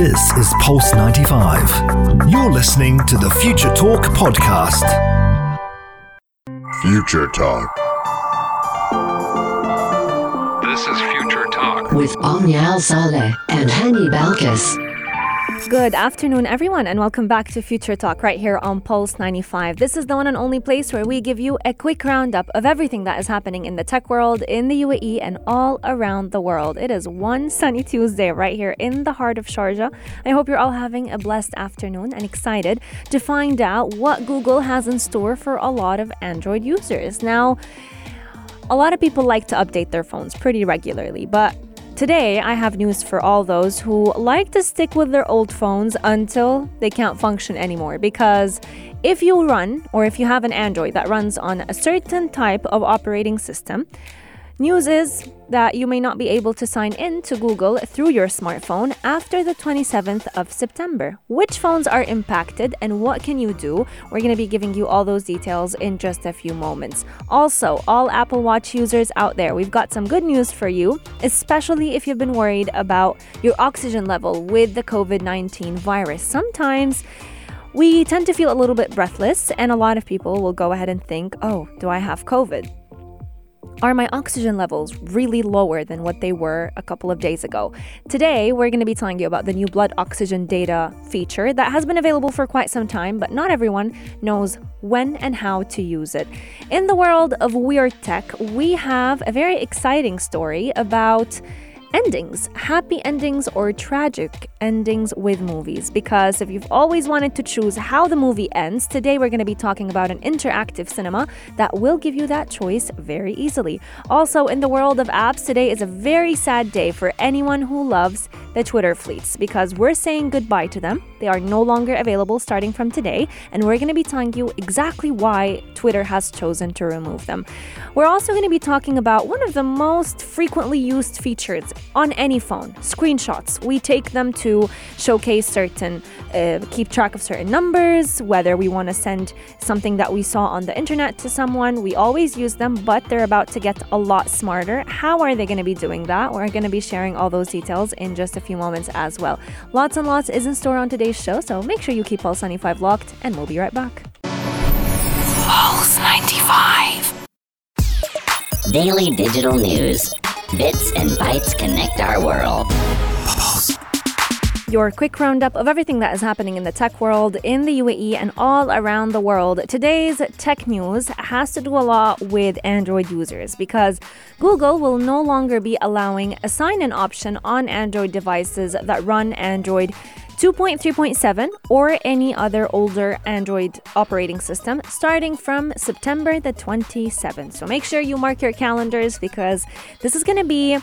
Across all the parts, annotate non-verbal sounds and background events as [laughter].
This is Pulse 95. You're listening to the Future Talk podcast. Future Talk. This is Future Talk. with Omnial Saleh and Hani Balkis. Good afternoon, everyone, and welcome back to Future Talk right here on Pulse 95. This is the one and only place where we give you a quick roundup of everything that is happening in the tech world, in the UAE, and all around the world. It is one sunny Tuesday right here in the heart of Sharjah. I hope you're all having a blessed afternoon and excited to find out what Google has in store for a lot of Android users. Now, a lot of people like to update their phones pretty regularly, but today I have news for all those who like to stick with their old phones until they can't function anymore. Because if you run or if you have an Android that runs on a certain type of operating system, News is that you may not be able to sign in to Google through your smartphone after the 27th of September. Which phones are impacted and what can you do? We're going to be giving you all those details in just a few moments. Also, all Apple Watch users out there, we've got some good news for you, especially if you've been worried about your oxygen level with the COVID 19 virus. Sometimes we tend to feel a little bit breathless, and a lot of people will go ahead and think, oh, do I have COVID? Are my oxygen levels really lower than what they were a couple of days ago? Today, we're going to be telling you about the new blood oxygen data feature that has been available for quite some time, but not everyone knows when and how to use it. In the world of weird tech, we have a very exciting story about endings, happy endings or tragic endings with movies. Because if you've always wanted to choose how the movie ends, today we're going to be talking about an interactive cinema that will give you that choice very easily. Also, in the world of apps, today is a very sad day for anyone who loves the Twitter fleets because we're saying goodbye to them. They are no longer available starting from today, and we're going to be telling you exactly why Twitter has chosen to remove them. We're also going to be talking about one of the most frequently used features on any phone screenshots. We take them to showcase certain, uh, keep track of certain numbers, whether we want to send something that we saw on the internet to someone. We always use them, but they're about to get a lot smarter. How are they going to be doing that? We're going to be sharing all those details in just a few moments as well. Lots and lots is in store on today's show, so make sure you keep Pulse 95 locked, and we'll be right back. Pulse 95. Daily digital news. Bits and bytes connect our world. Your quick roundup of everything that is happening in the tech world, in the UAE, and all around the world. Today's tech news has to do a lot with Android users because Google will no longer be allowing a sign in option on Android devices that run Android 2.3.7 or any other older Android operating system starting from September the 27th. So make sure you mark your calendars because this is going to be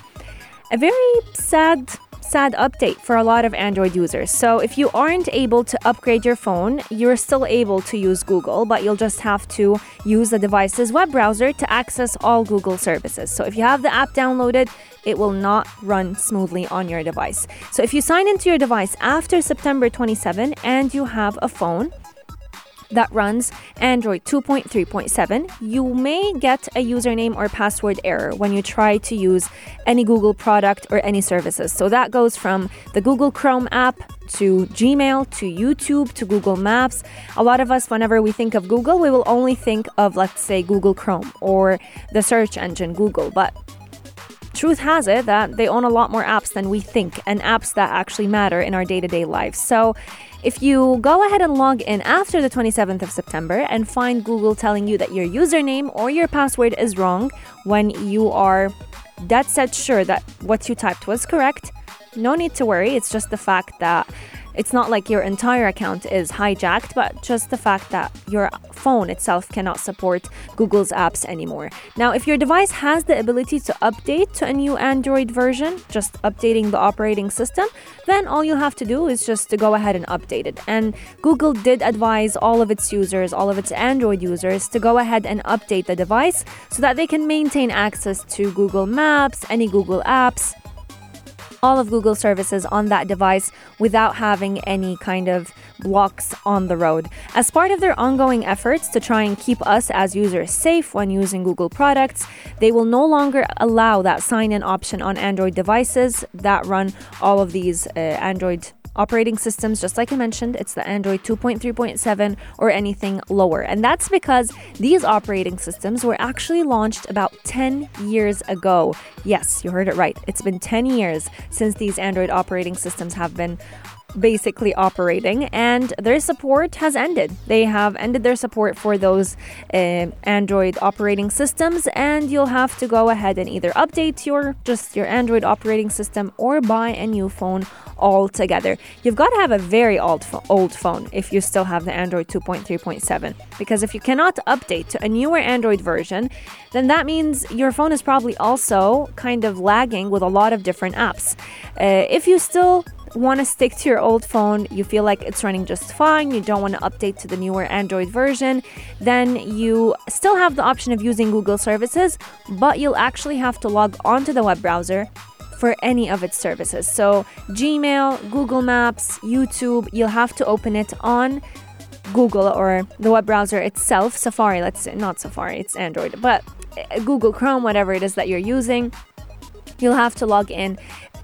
a very sad sad update for a lot of Android users. So if you aren't able to upgrade your phone, you're still able to use Google, but you'll just have to use the device's web browser to access all Google services. So if you have the app downloaded, it will not run smoothly on your device. So if you sign into your device after September 27 and you have a phone, that runs Android 2.3.7, you may get a username or password error when you try to use any Google product or any services. So that goes from the Google Chrome app to Gmail to YouTube to Google Maps. A lot of us, whenever we think of Google, we will only think of, let's say, Google Chrome or the search engine Google. But truth has it that they own a lot more apps than we think and apps that actually matter in our day to day lives. So if you go ahead and log in after the 27th of September and find Google telling you that your username or your password is wrong when you are dead set sure that what you typed was correct, no need to worry. It's just the fact that it's not like your entire account is hijacked, but just the fact that your phone itself cannot support Google's apps anymore. Now, if your device has the ability to update to a new Android version, just updating the operating system, then all you'll have to do is just to go ahead and update it. And Google did advise all of its users, all of its Android users, to go ahead and update the device so that they can maintain access to Google Maps, any Google apps, all of Google services on that device without having any kind of blocks on the road. As part of their ongoing efforts to try and keep us as users safe when using Google products, they will no longer allow that sign in option on Android devices that run all of these uh, Android operating systems, just like I mentioned, it's the Android 2.3.7 or anything lower. And that's because these operating systems were actually launched about 10 years ago. Yes, you heard it right. It's been 10 years since these Android operating systems have been basically operating and their support has ended. They have ended their support for those uh, Android operating systems and you'll have to go ahead and either update your just your Android operating system or buy a new phone altogether. You've got to have a very old old phone if you still have the Android 2.3.7 because if you cannot update to a newer Android version, then that means your phone is probably also kind of lagging with a lot of different apps. Uh, if you still want to stick to your old phone, you feel like it's running just fine, you don't want to update to the newer Android version, then you still have the option of using Google services, but you'll actually have to log onto the web browser for any of its services. So, Gmail, Google Maps, YouTube, you'll have to open it on Google or the web browser itself, Safari, let's say, not Safari, it's Android, but uh, Google Chrome, whatever it is that you're using. You'll have to log in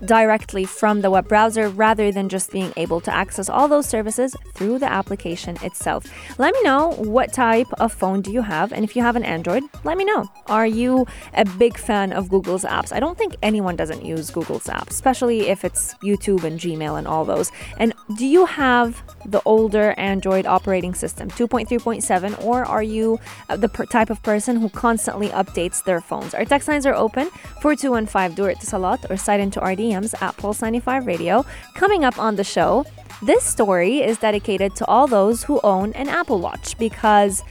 directly from the web browser rather than just being able to access all those services through the application itself. Let me know what type of phone do you have and if you have an Android, let me know. Are you a big fan of Google's apps? I don't think anyone doesn't use Google's apps, especially if it's YouTube and Gmail and all those. And do you have the older Android operating system, 2.3.7, or are you uh, the per- type of person who constantly updates their phones? Our text lines are open 4215 do it to Salat or side into our DMs at Pulse 95 Radio. Coming up on the show, this story is dedicated to all those who own an Apple Watch because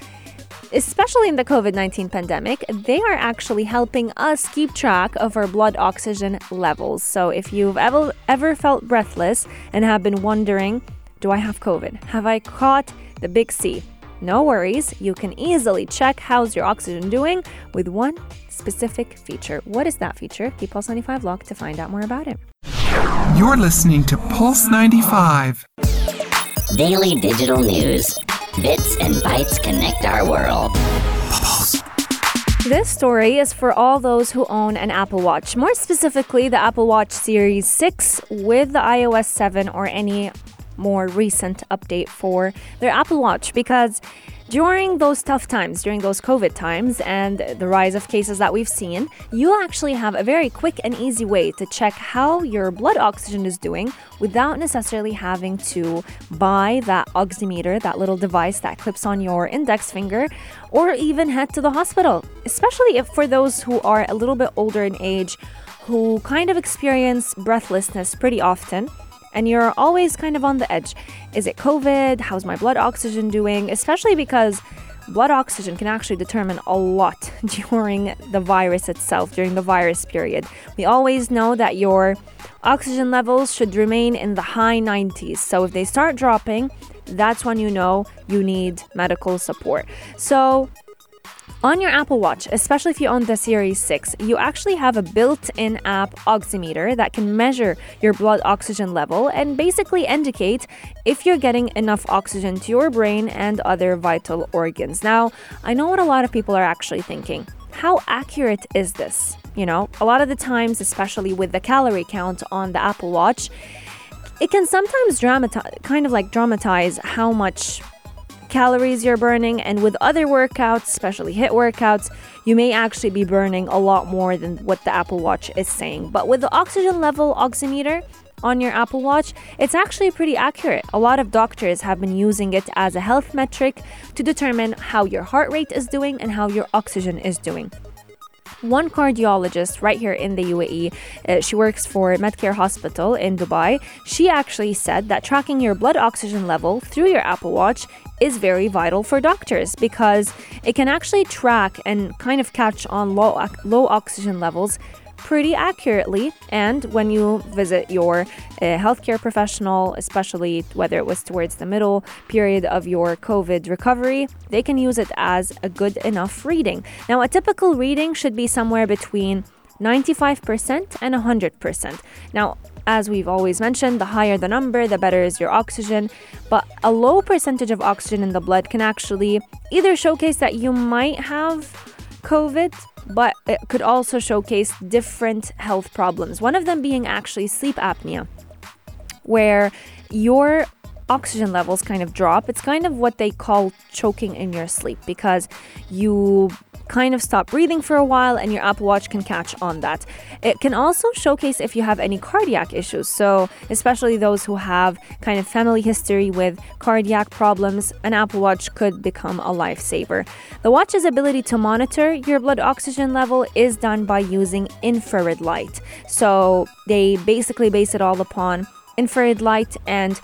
especially in the COVID 19 pandemic, they are actually helping us keep track of our blood oxygen levels. So if you've ever, ever felt breathless and have been wondering, do I have COVID? Have I caught the big C? No worries, you can easily check how's your oxygen doing with one specific feature. What is that feature? Keep Pulse 95 locked to find out more about it. You're listening to Pulse 95. Daily digital news. Bits and bytes connect our world. This story is for all those who own an Apple Watch, more specifically the Apple Watch Series 6 with the iOS 7 or any more recent update for their Apple Watch because during those tough times, during those COVID times, and the rise of cases that we've seen, you actually have a very quick and easy way to check how your blood oxygen is doing without necessarily having to buy that oximeter, that little device that clips on your index finger, or even head to the hospital. Especially if for those who are a little bit older in age, who kind of experience breathlessness pretty often and you're always kind of on the edge. Is it COVID? How's my blood oxygen doing? Especially because blood oxygen can actually determine a lot [laughs] during the virus itself, during the virus period. We always know that your oxygen levels should remain in the high 90s. So if they start dropping, that's when you know you need medical support. So on your Apple Watch, especially if you own the Series 6, you actually have a built in app oximeter that can measure your blood oxygen level and basically indicate if you're getting enough oxygen to your brain and other vital organs. Now, I know what a lot of people are actually thinking. How accurate is this? You know, a lot of the times, especially with the calorie count on the Apple Watch, it can sometimes dramatize, kind of like dramatize how much calories you're burning, and with other workouts, especially HIIT workouts, you may actually be burning a lot more than what the Apple Watch is saying. But with the oxygen level oximeter, on your Apple Watch, it's actually pretty accurate. A lot of doctors have been using it as a health metric to determine how your heart rate is doing and how your oxygen is doing one cardiologist right here in the UAE, uh, she works for Medcare Hospital in Dubai. She actually said that tracking your blood oxygen level through your Apple Watch is very vital for doctors because it can actually track and kind of catch on low, low oxygen levels pretty accurately. And when you visit your uh, healthcare professional, especially whether it was towards the middle period of your COVID recovery, they can use it as a good enough reading. Now, a typical reading should be somewhere between 95% and 100%. Now, as we've always mentioned, the higher the number, the better is your oxygen. But a low percentage of oxygen in the blood can actually either showcase that you might have COVID, but it could also showcase different health problems. One of them being actually sleep apnea, where your oxygen levels kind of drop. It's kind of what they call choking in your sleep because you kind of stop breathing for a while and your Apple Watch can catch on that. It can also showcase if you have any cardiac issues. So, especially those who have kind of family history with cardiac problems, an Apple Watch could become a lifesaver. The watch's ability to monitor your blood oxygen level is done by using infrared light. So, they basically base it all upon infrared light and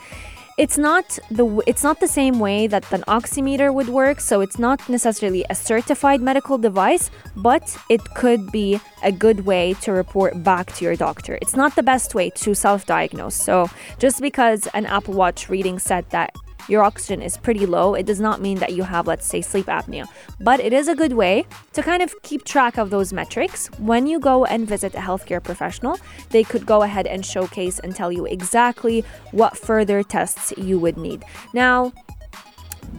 it's not the it's not the same way that an oximeter would work so it's not necessarily a certified medical device but it could be a good way to report back to your doctor. It's not the best way to self-diagnose so just because an apple watch reading said that your oxygen is pretty low, it does not mean that you have, let's say, sleep apnea. But it is a good way to kind of keep track of those metrics. When you go and visit a healthcare professional, they could go ahead and showcase and tell you exactly what further tests you would need. Now,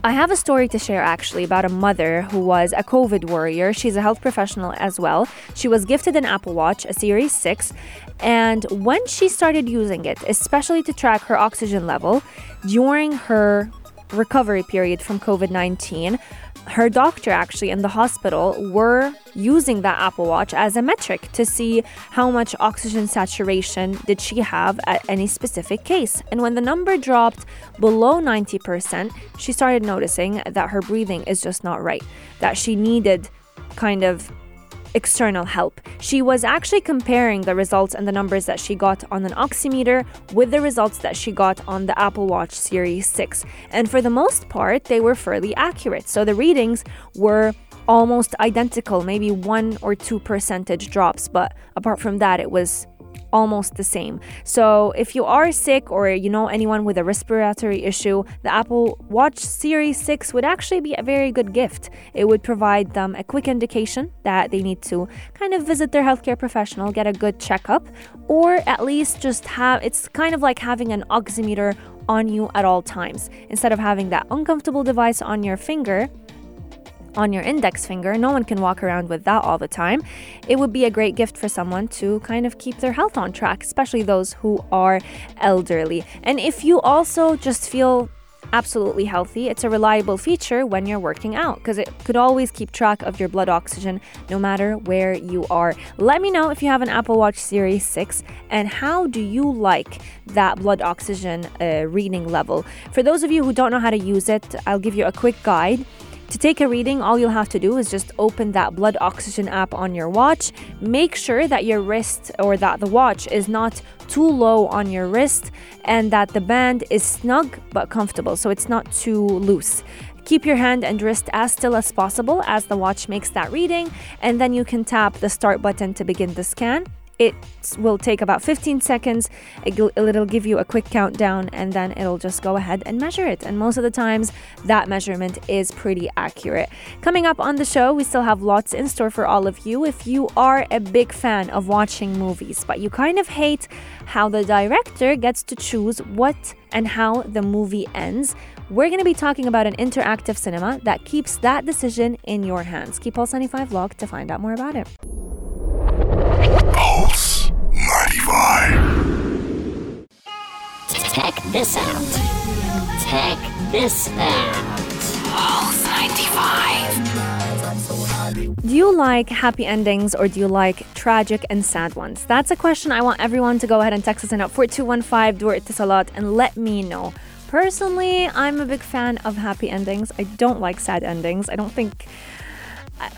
I have a story to share actually about a mother who was a COVID warrior. She's a health professional as well. She was gifted an Apple Watch, a Series 6, and when she started using it, especially to track her oxygen level during her recovery period from COVID 19, her doctor actually in the hospital were using that Apple Watch as a metric to see how much oxygen saturation did she have at any specific case. And when the number dropped below 90%, she started noticing that her breathing is just not right, that she needed kind of external help. She was actually comparing the results and the numbers that she got on an oximeter with the results that she got on the Apple Watch Series 6. And for the most part, they were fairly accurate. So the readings were almost identical, maybe one or two percentage drops, but apart from that, it was almost the same. So if you are sick or you know anyone with a respiratory issue, the Apple Watch Series 6 would actually be a very good gift. It would provide them a quick indication that they need to kind of visit their healthcare professional, get a good checkup, or at least just have it's kind of like having an oximeter on you at all times. Instead of having that uncomfortable device on your finger, on your index finger. No one can walk around with that all the time. It would be a great gift for someone to kind of keep their health on track, especially those who are elderly. And if you also just feel absolutely healthy. It's a reliable feature when you're working out because it could always keep track of your blood oxygen no matter where you are. Let me know if you have an Apple Watch Series 6 and how do you like that blood oxygen uh, reading level. For those of you who don't know how to use it, I'll give you a quick guide. To take a reading, all you'll have to do is just open that blood oxygen app on your watch. Make sure that your wrist or that the watch is not too low on your wrist and that the band is snug but comfortable, so it's not too loose. Keep your hand and wrist as still as possible as the watch makes that reading, and then you can tap the start button to begin the scan. It will take about 15 seconds. It'll, it'll give you a quick countdown and then it'll just go ahead and measure it. And most of the times, that measurement is pretty accurate. Coming up on the show, we still have lots in store for all of you. If you are a big fan of watching movies, but you kind of hate how the director gets to choose what and how the movie ends, we're going to be talking about an interactive cinema that keeps that decision in your hands. Keep Pulse 95 logged to find out more about it. Pulse 95. Check this out. Check this out. Pulse 95. Do you like happy endings or do you like tragic and sad ones? That's a question I want everyone to go ahead and text us in at 4215 Dur Etisalat and let me know. Personally, I'm a big fan of happy endings. I don't like sad endings. I don't think I,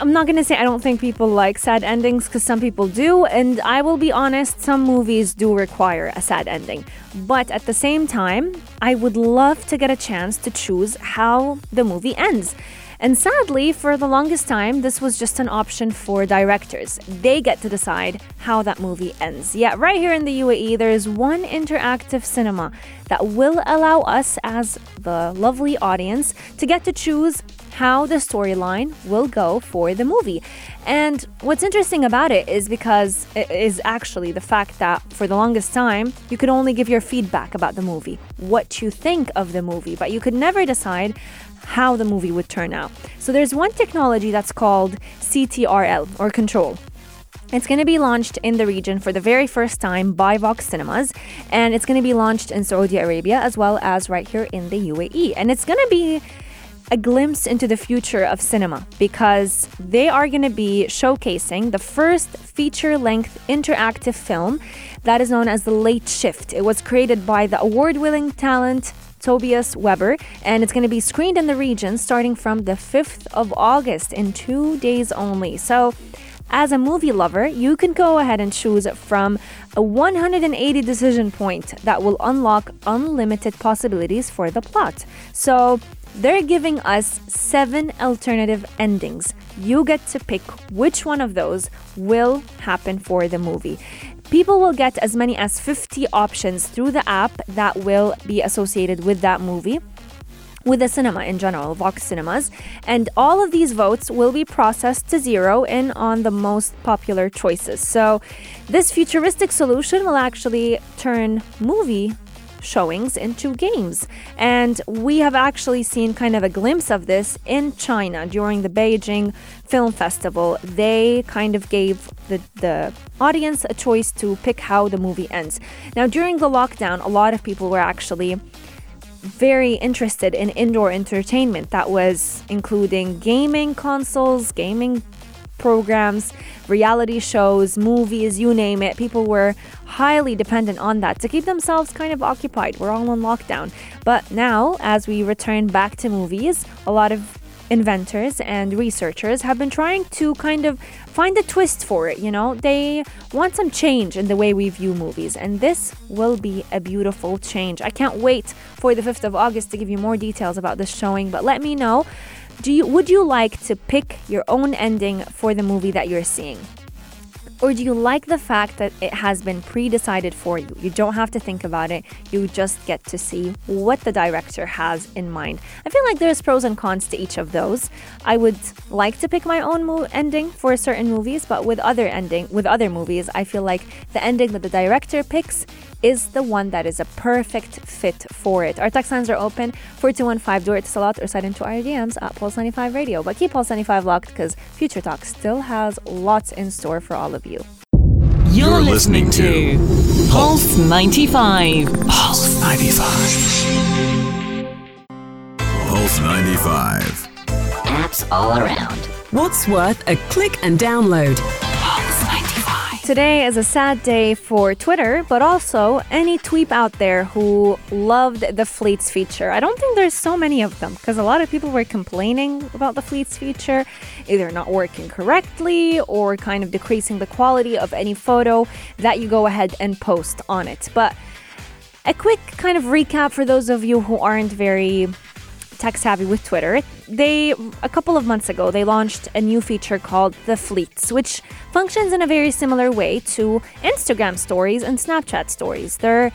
I'm not gonna say I don't think people like sad endings because some people do, and I will be honest, some movies do require a sad ending. But at the same time, I would love to get a chance to choose how the movie ends. And sadly, for the longest time, this was just an option for directors. They get to decide how that movie ends. Yet, right here in the UAE, there is one interactive cinema that will allow us, as the lovely audience, to get to choose how the storyline will go for the movie. And what's interesting about it is because it is actually the fact that for the longest time, you could only give your feedback about the movie, what you think of the movie, but you could never decide how the movie would turn out. So there's one technology that's called CTRL or control. It's going to be launched in the region for the very first time by Vox Cinemas, and it's going to be launched in Saudi Arabia as well as right here in the UAE. And it's going to be a glimpse into the future of cinema because they are going to be showcasing the first feature length interactive film that is known as The Late Shift. It was created by the award winning talent Tobias Weber, and it's going to be screened in the region starting from the 5th of August in two days only. So, as a movie lover, you can go ahead and choose from a 180 decision point that will unlock unlimited possibilities for the plot. So, they're giving us seven alternative endings. You get to pick which one of those will happen for the movie. People will get as many as 50 options through the app that will be associated with that movie with the cinema in general, Vox Cinemas, and all of these votes will be processed to zero in on the most popular choices. So, this futuristic solution will actually turn movie showings into games. And we have actually seen kind of a glimpse of this in China during the Beijing Film Festival. They kind of gave the, the audience a choice to pick how the movie ends. Now, during the lockdown, a lot of people were actually very interested in indoor entertainment that was including gaming consoles, gaming programs, reality shows, movies, you name it. People were highly dependent on that to keep themselves kind of occupied. We're all on lockdown. But now, as we return back to movies, a lot of inventors and researchers have been trying to kind of find a twist for it, you know? They want some change in the way we view movies, and this will be a beautiful change. I can't wait for the 5th of August to give you more details about this showing, but let me know. Do you would you like to pick your own ending for the movie that you're seeing? Or do you like the fact that it has been pre decided for you? You don't have to think about it, you just get to see what the director has in mind. I feel like there's pros and cons to each of those. I would like to pick my own mo- ending for certain movies, but with other ending with other movies, I feel like the ending that the director picks is the one that is a perfect fit for it. Our text lines are open 4215 do it to Salat or send into our DMs at Pulse 95 Radio. But keep Pulse 95 locked because Future Talk still has lots in store for all of you. You're, You're listening, listening to Pulse 95. Pulse 95. Pulse 95. Apps all around. What's worth a click and download? Today is a sad day for Twitter, but also any tweep out there who loved the Fleets feature. I don't think there's so many of them because a lot of people were complaining about the Fleets feature, either not working correctly or kind of decreasing the quality of any photo that you go ahead and post on it. But a quick kind of recap for those of you who aren't very tech savvy with Twitter, they a couple of months ago they launched a new feature called the Fleets, which functions in a very similar way to Instagram stories and Snapchat stories. They're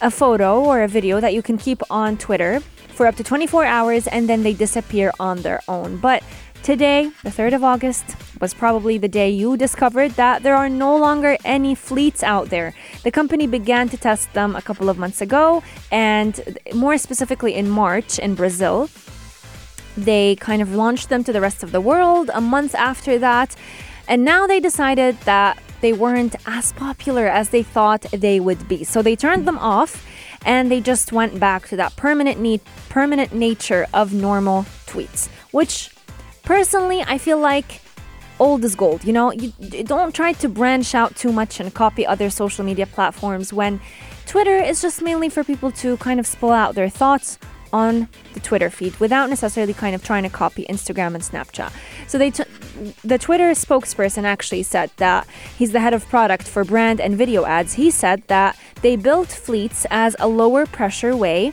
a photo or a video that you can keep on Twitter for up to 24 hours and then they disappear on their own. But Today, the 3rd of August, was probably the day you discovered that there are no longer any fleets out there. The company began to test them a couple of months ago, and more specifically in March in Brazil. They kind of launched them to the rest of the world a month after that, and now they decided that they weren't as popular as they thought they would be. So they turned them off and they just went back to that permanent need permanent nature of normal tweets, which Personally, I feel like old is gold. You know, you, you don't try to branch out too much and copy other social media platforms when Twitter is just mainly for people to kind of spill out their thoughts on the Twitter feed without necessarily kind of trying to copy Instagram and Snapchat. So they t- the Twitter spokesperson actually said that he's the head of product for brand and video ads. He said that they built fleets as a lower pressure way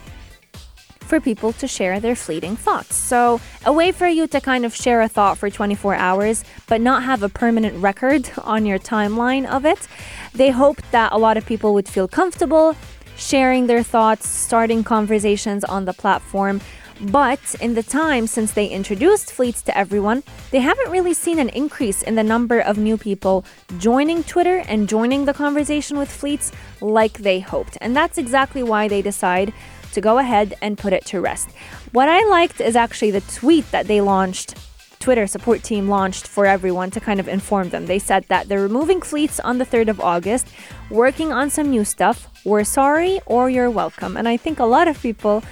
for people to share their fleeting thoughts. So, a way for you to kind of share a thought for 24 hours, but not have a permanent record [laughs] on your timeline of it. They hoped that a lot of people would feel comfortable sharing their thoughts, starting conversations on the platform. But in the time since they introduced fleets to everyone, they haven't really seen an increase in the number of new people joining Twitter and joining the conversation with fleets like they hoped. And that's exactly why they decide to go ahead and put it to rest. What I liked is actually the tweet that they launched Twitter support team launched for everyone to kind of inform them. They said that they're removing fleets on the 3rd of August, working on some new stuff. We're sorry or you're welcome. And I think a lot of people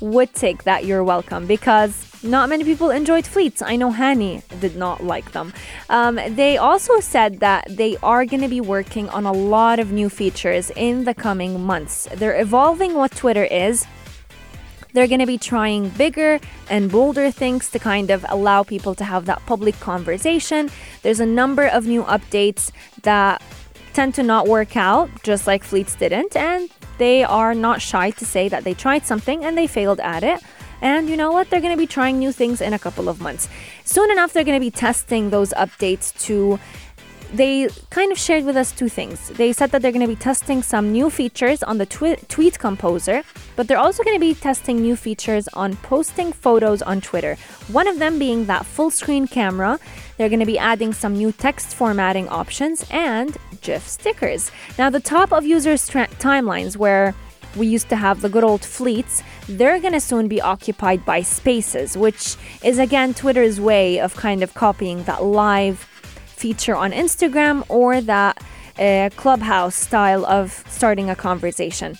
would take that you're welcome because not many people enjoyed fleets. I know Hani did not like them. Um, they also said that they are going to be working on a lot of new features in the coming months. They're evolving what Twitter is. They're going to be trying bigger and bolder things to kind of allow people to have that public conversation. There's a number of new updates that tend to not work out, just like Fleets didn't, and they are not shy to say that they tried something and they failed at it. And you know what? They're going to be trying new things in a couple of months. Soon enough, they're going to be testing those updates to. They kind of shared with us two things. They said that they're going to be testing some new features on the twi- tweet composer, but they're also going to be testing new features on posting photos on Twitter. One of them being that full screen camera. They're going to be adding some new text formatting options and GIF stickers. Now, the top of users' tra- timelines, where we used to have the good old fleets, they're going to soon be occupied by spaces, which is again Twitter's way of kind of copying that live feature on Instagram or that uh, clubhouse style of starting a conversation.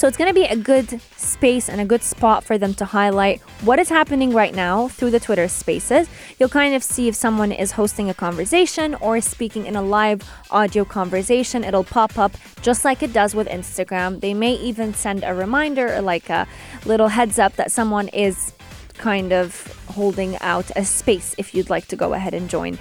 So it's going to be a good space and a good spot for them to highlight what is happening right now through the Twitter spaces. You'll kind of see if someone is hosting a conversation or speaking in a live audio conversation. It'll pop up just like it does with Instagram. They may even send a reminder or like a little heads up that someone is kind of holding out a space if you'd like to go ahead and join.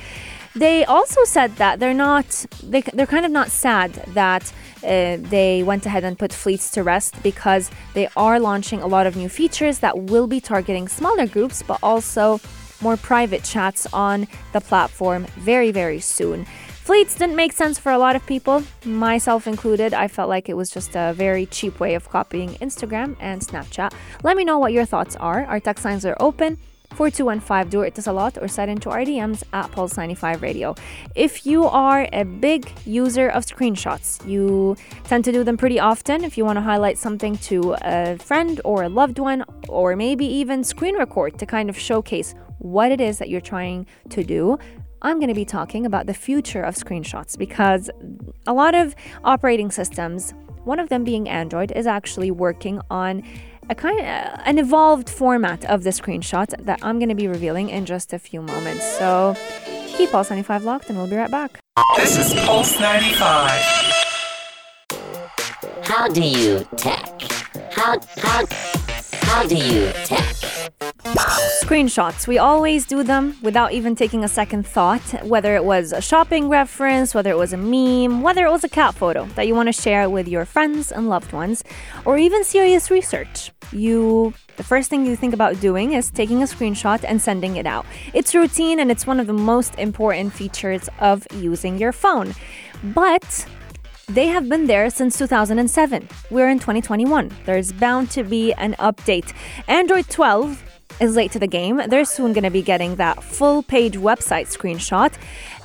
They also said that they're not, they, they're kind of not sad that uh, they went ahead and put fleets to rest because they are launching a lot of new features that will be targeting smaller groups, but also more private chats on the platform very, very soon. Fleets didn't make sense for a lot of people, myself included. I felt like it was just a very cheap way of copying Instagram and Snapchat. Let me know what your thoughts are. Our text lines are open. 4215 do it to lot or send into our DMs at Pulse95 Radio. If you are a big user of screenshots, you tend to do them pretty often. If you want to highlight something to a friend or a loved one, or maybe even screen record to kind of showcase what it is that you're trying to do, I'm going to be talking about the future of screenshots because a lot of operating systems, one of them being Android, is actually working on a kind of, an evolved format of the screenshot that I'm going to be revealing in just a few moments. So keep Pulse 95 locked and we'll be right back. This is Pulse 95. How do you tech? How how how do you tech? Screenshots. We always do them without even taking a second thought, whether it was a shopping reference, whether it was a meme, whether it was a cat photo that you want to share with your friends and loved ones, or even serious research. You the first thing you think about doing is taking a screenshot and sending it out. It's routine and it's one of the most important features of using your phone. But they have been there since 2007. We're in 2021. There's bound to be an update. Android 12 is late to the game. They're soon going to be getting that full page website screenshot.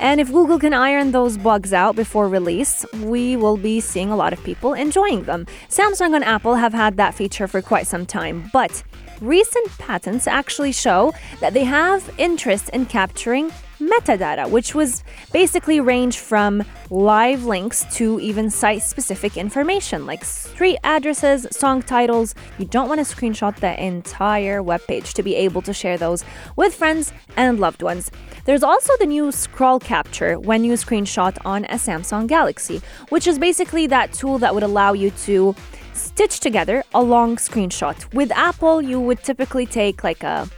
And if Google can iron those bugs out before release, we will be seeing a lot of people enjoying them. Samsung and Apple have had that feature for quite some time, but recent patents actually show that they have interest in capturing metadata, which was basically range from live links to even site specific information like street addresses, song titles. You don't want to screenshot the entire webpage to be able to share those with friends and loved ones. There's also the new scroll capture when you screenshot on a Samsung Galaxy, which is basically that tool that would allow you to stitch together a long screenshot. With Apple, you would typically take like a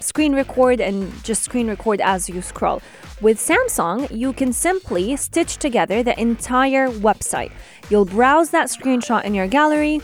screen record and just screen record as you scroll. With Samsung, you can simply stitch together the entire website. You'll browse that screenshot in your gallery,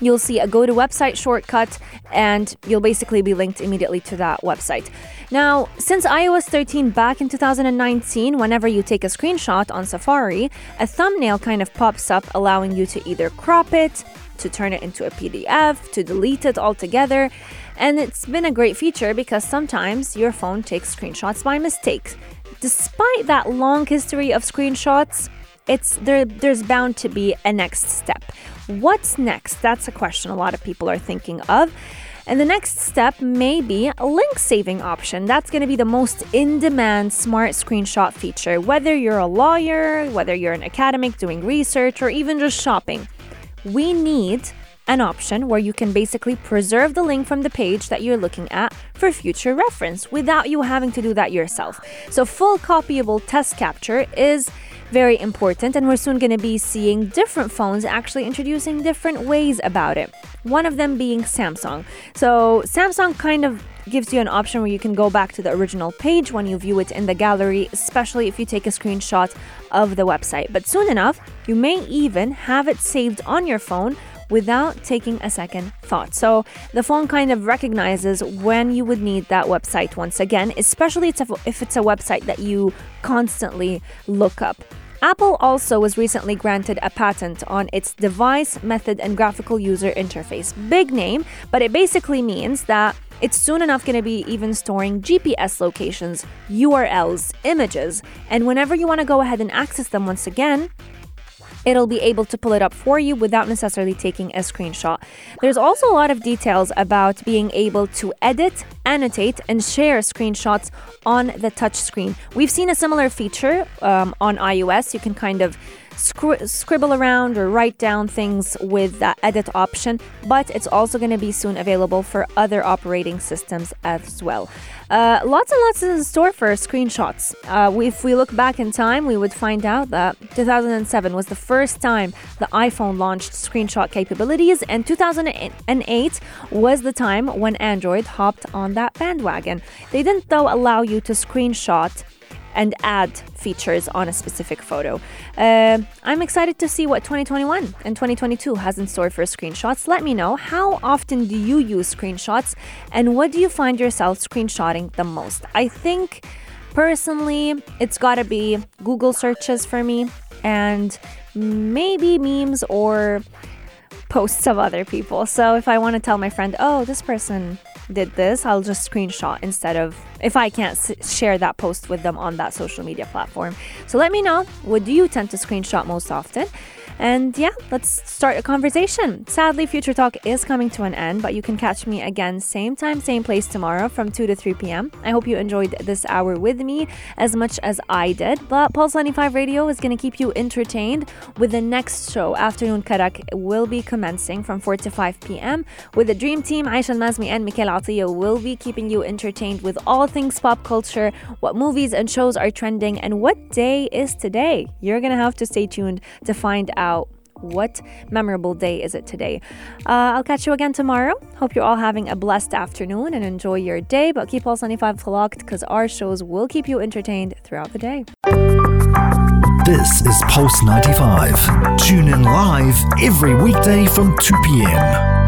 you'll see a go to website shortcut, and you'll basically be linked immediately to that website. Now, since iOS 13 back in 2019, whenever you take a screenshot on Safari, a thumbnail kind of pops up allowing you to either crop it, to turn it into a PDF, to delete it altogether. And it's been a great feature because sometimes your phone takes screenshots by mistake. Despite that long history of screenshots, it's there there's bound to be a next step. What's next? That's a question a lot of people are thinking of. And the next step may be a link saving option. That's going to be the most in demand smart screenshot feature. Whether you're a lawyer, whether you're an academic doing research, or even just shopping, we need an option where you can basically preserve the link from the page that you're looking at for future reference without you having to do that yourself. So, full copyable test capture is very important, and we're soon going to be seeing different phones actually introducing different ways about it. One of them being Samsung. So, Samsung kind of gives you an option where you can go back to the original page when you view it in the gallery, especially if you take a screenshot of the website. But soon enough, you may even have it saved on your phone without taking a second thought. So the phone kind of recognizes when you would need that website once again, especially if it's a website that you constantly look up. Apple also was recently granted a patent on its device, method, and graphical user interface. Big name, but it basically means that it's soon enough going to be even storing GPS locations, URLs, images, and whenever you want to go ahead and access them once again, it'll be able to pull it up for you without necessarily taking a screenshot. There's also a lot of details about being able to edit, annotate, and share screenshots on the touchscreen. We've seen a similar feature um, on iOS. You can kind of scri- scribble around or write down things with that edit option, but it's also going to be soon available for other operating systems as well. Uh, lots and lots in store for screenshots. Uh, if we look back in time, we would find out that 2007 was the first time the iPhone launched screenshot capabilities, and 2008 was the time when Android hopped on that bandwagon. They didn't, though, allow you to screenshot and add features on a specific photo. Uh, I'm excited to see what 2021 and 2022 has in store for screenshots. Let me know how often do you use screenshots and what do you find yourself screenshotting the most? I think personally it's got to be Google searches for me and maybe memes or posts of other people. So if I want to tell my friend, oh, this person did this, I'll just screenshot instead of if I can't s- share that post with them on that social media platform. So let me know what do you tend to screenshot most often? And yeah, let's start a conversation. Sadly, Future Talk is coming to an end, but you can catch me again, same time, same place tomorrow from 2 to 3 p.m. I hope you enjoyed this hour with me as much as I did. But Pulse 95 Radio is going to keep you entertained with the next show. Afternoon Karak will be commencing from 4 to 5 p.m. with the Dream Team. Aisha Mazmi and Mikhail Atiya will be keeping you entertained with all things pop culture, what movies and shows are trending, and what day is today. You're going to have to stay tuned to find out what memorable day is it today? Uh, I'll catch you again tomorrow. Hope you're all having a blessed afternoon and enjoy your day. But keep Pulse 95 locked because our shows will keep you entertained throughout the day. This is Pulse 95. Tune in live every weekday from 2 p.m.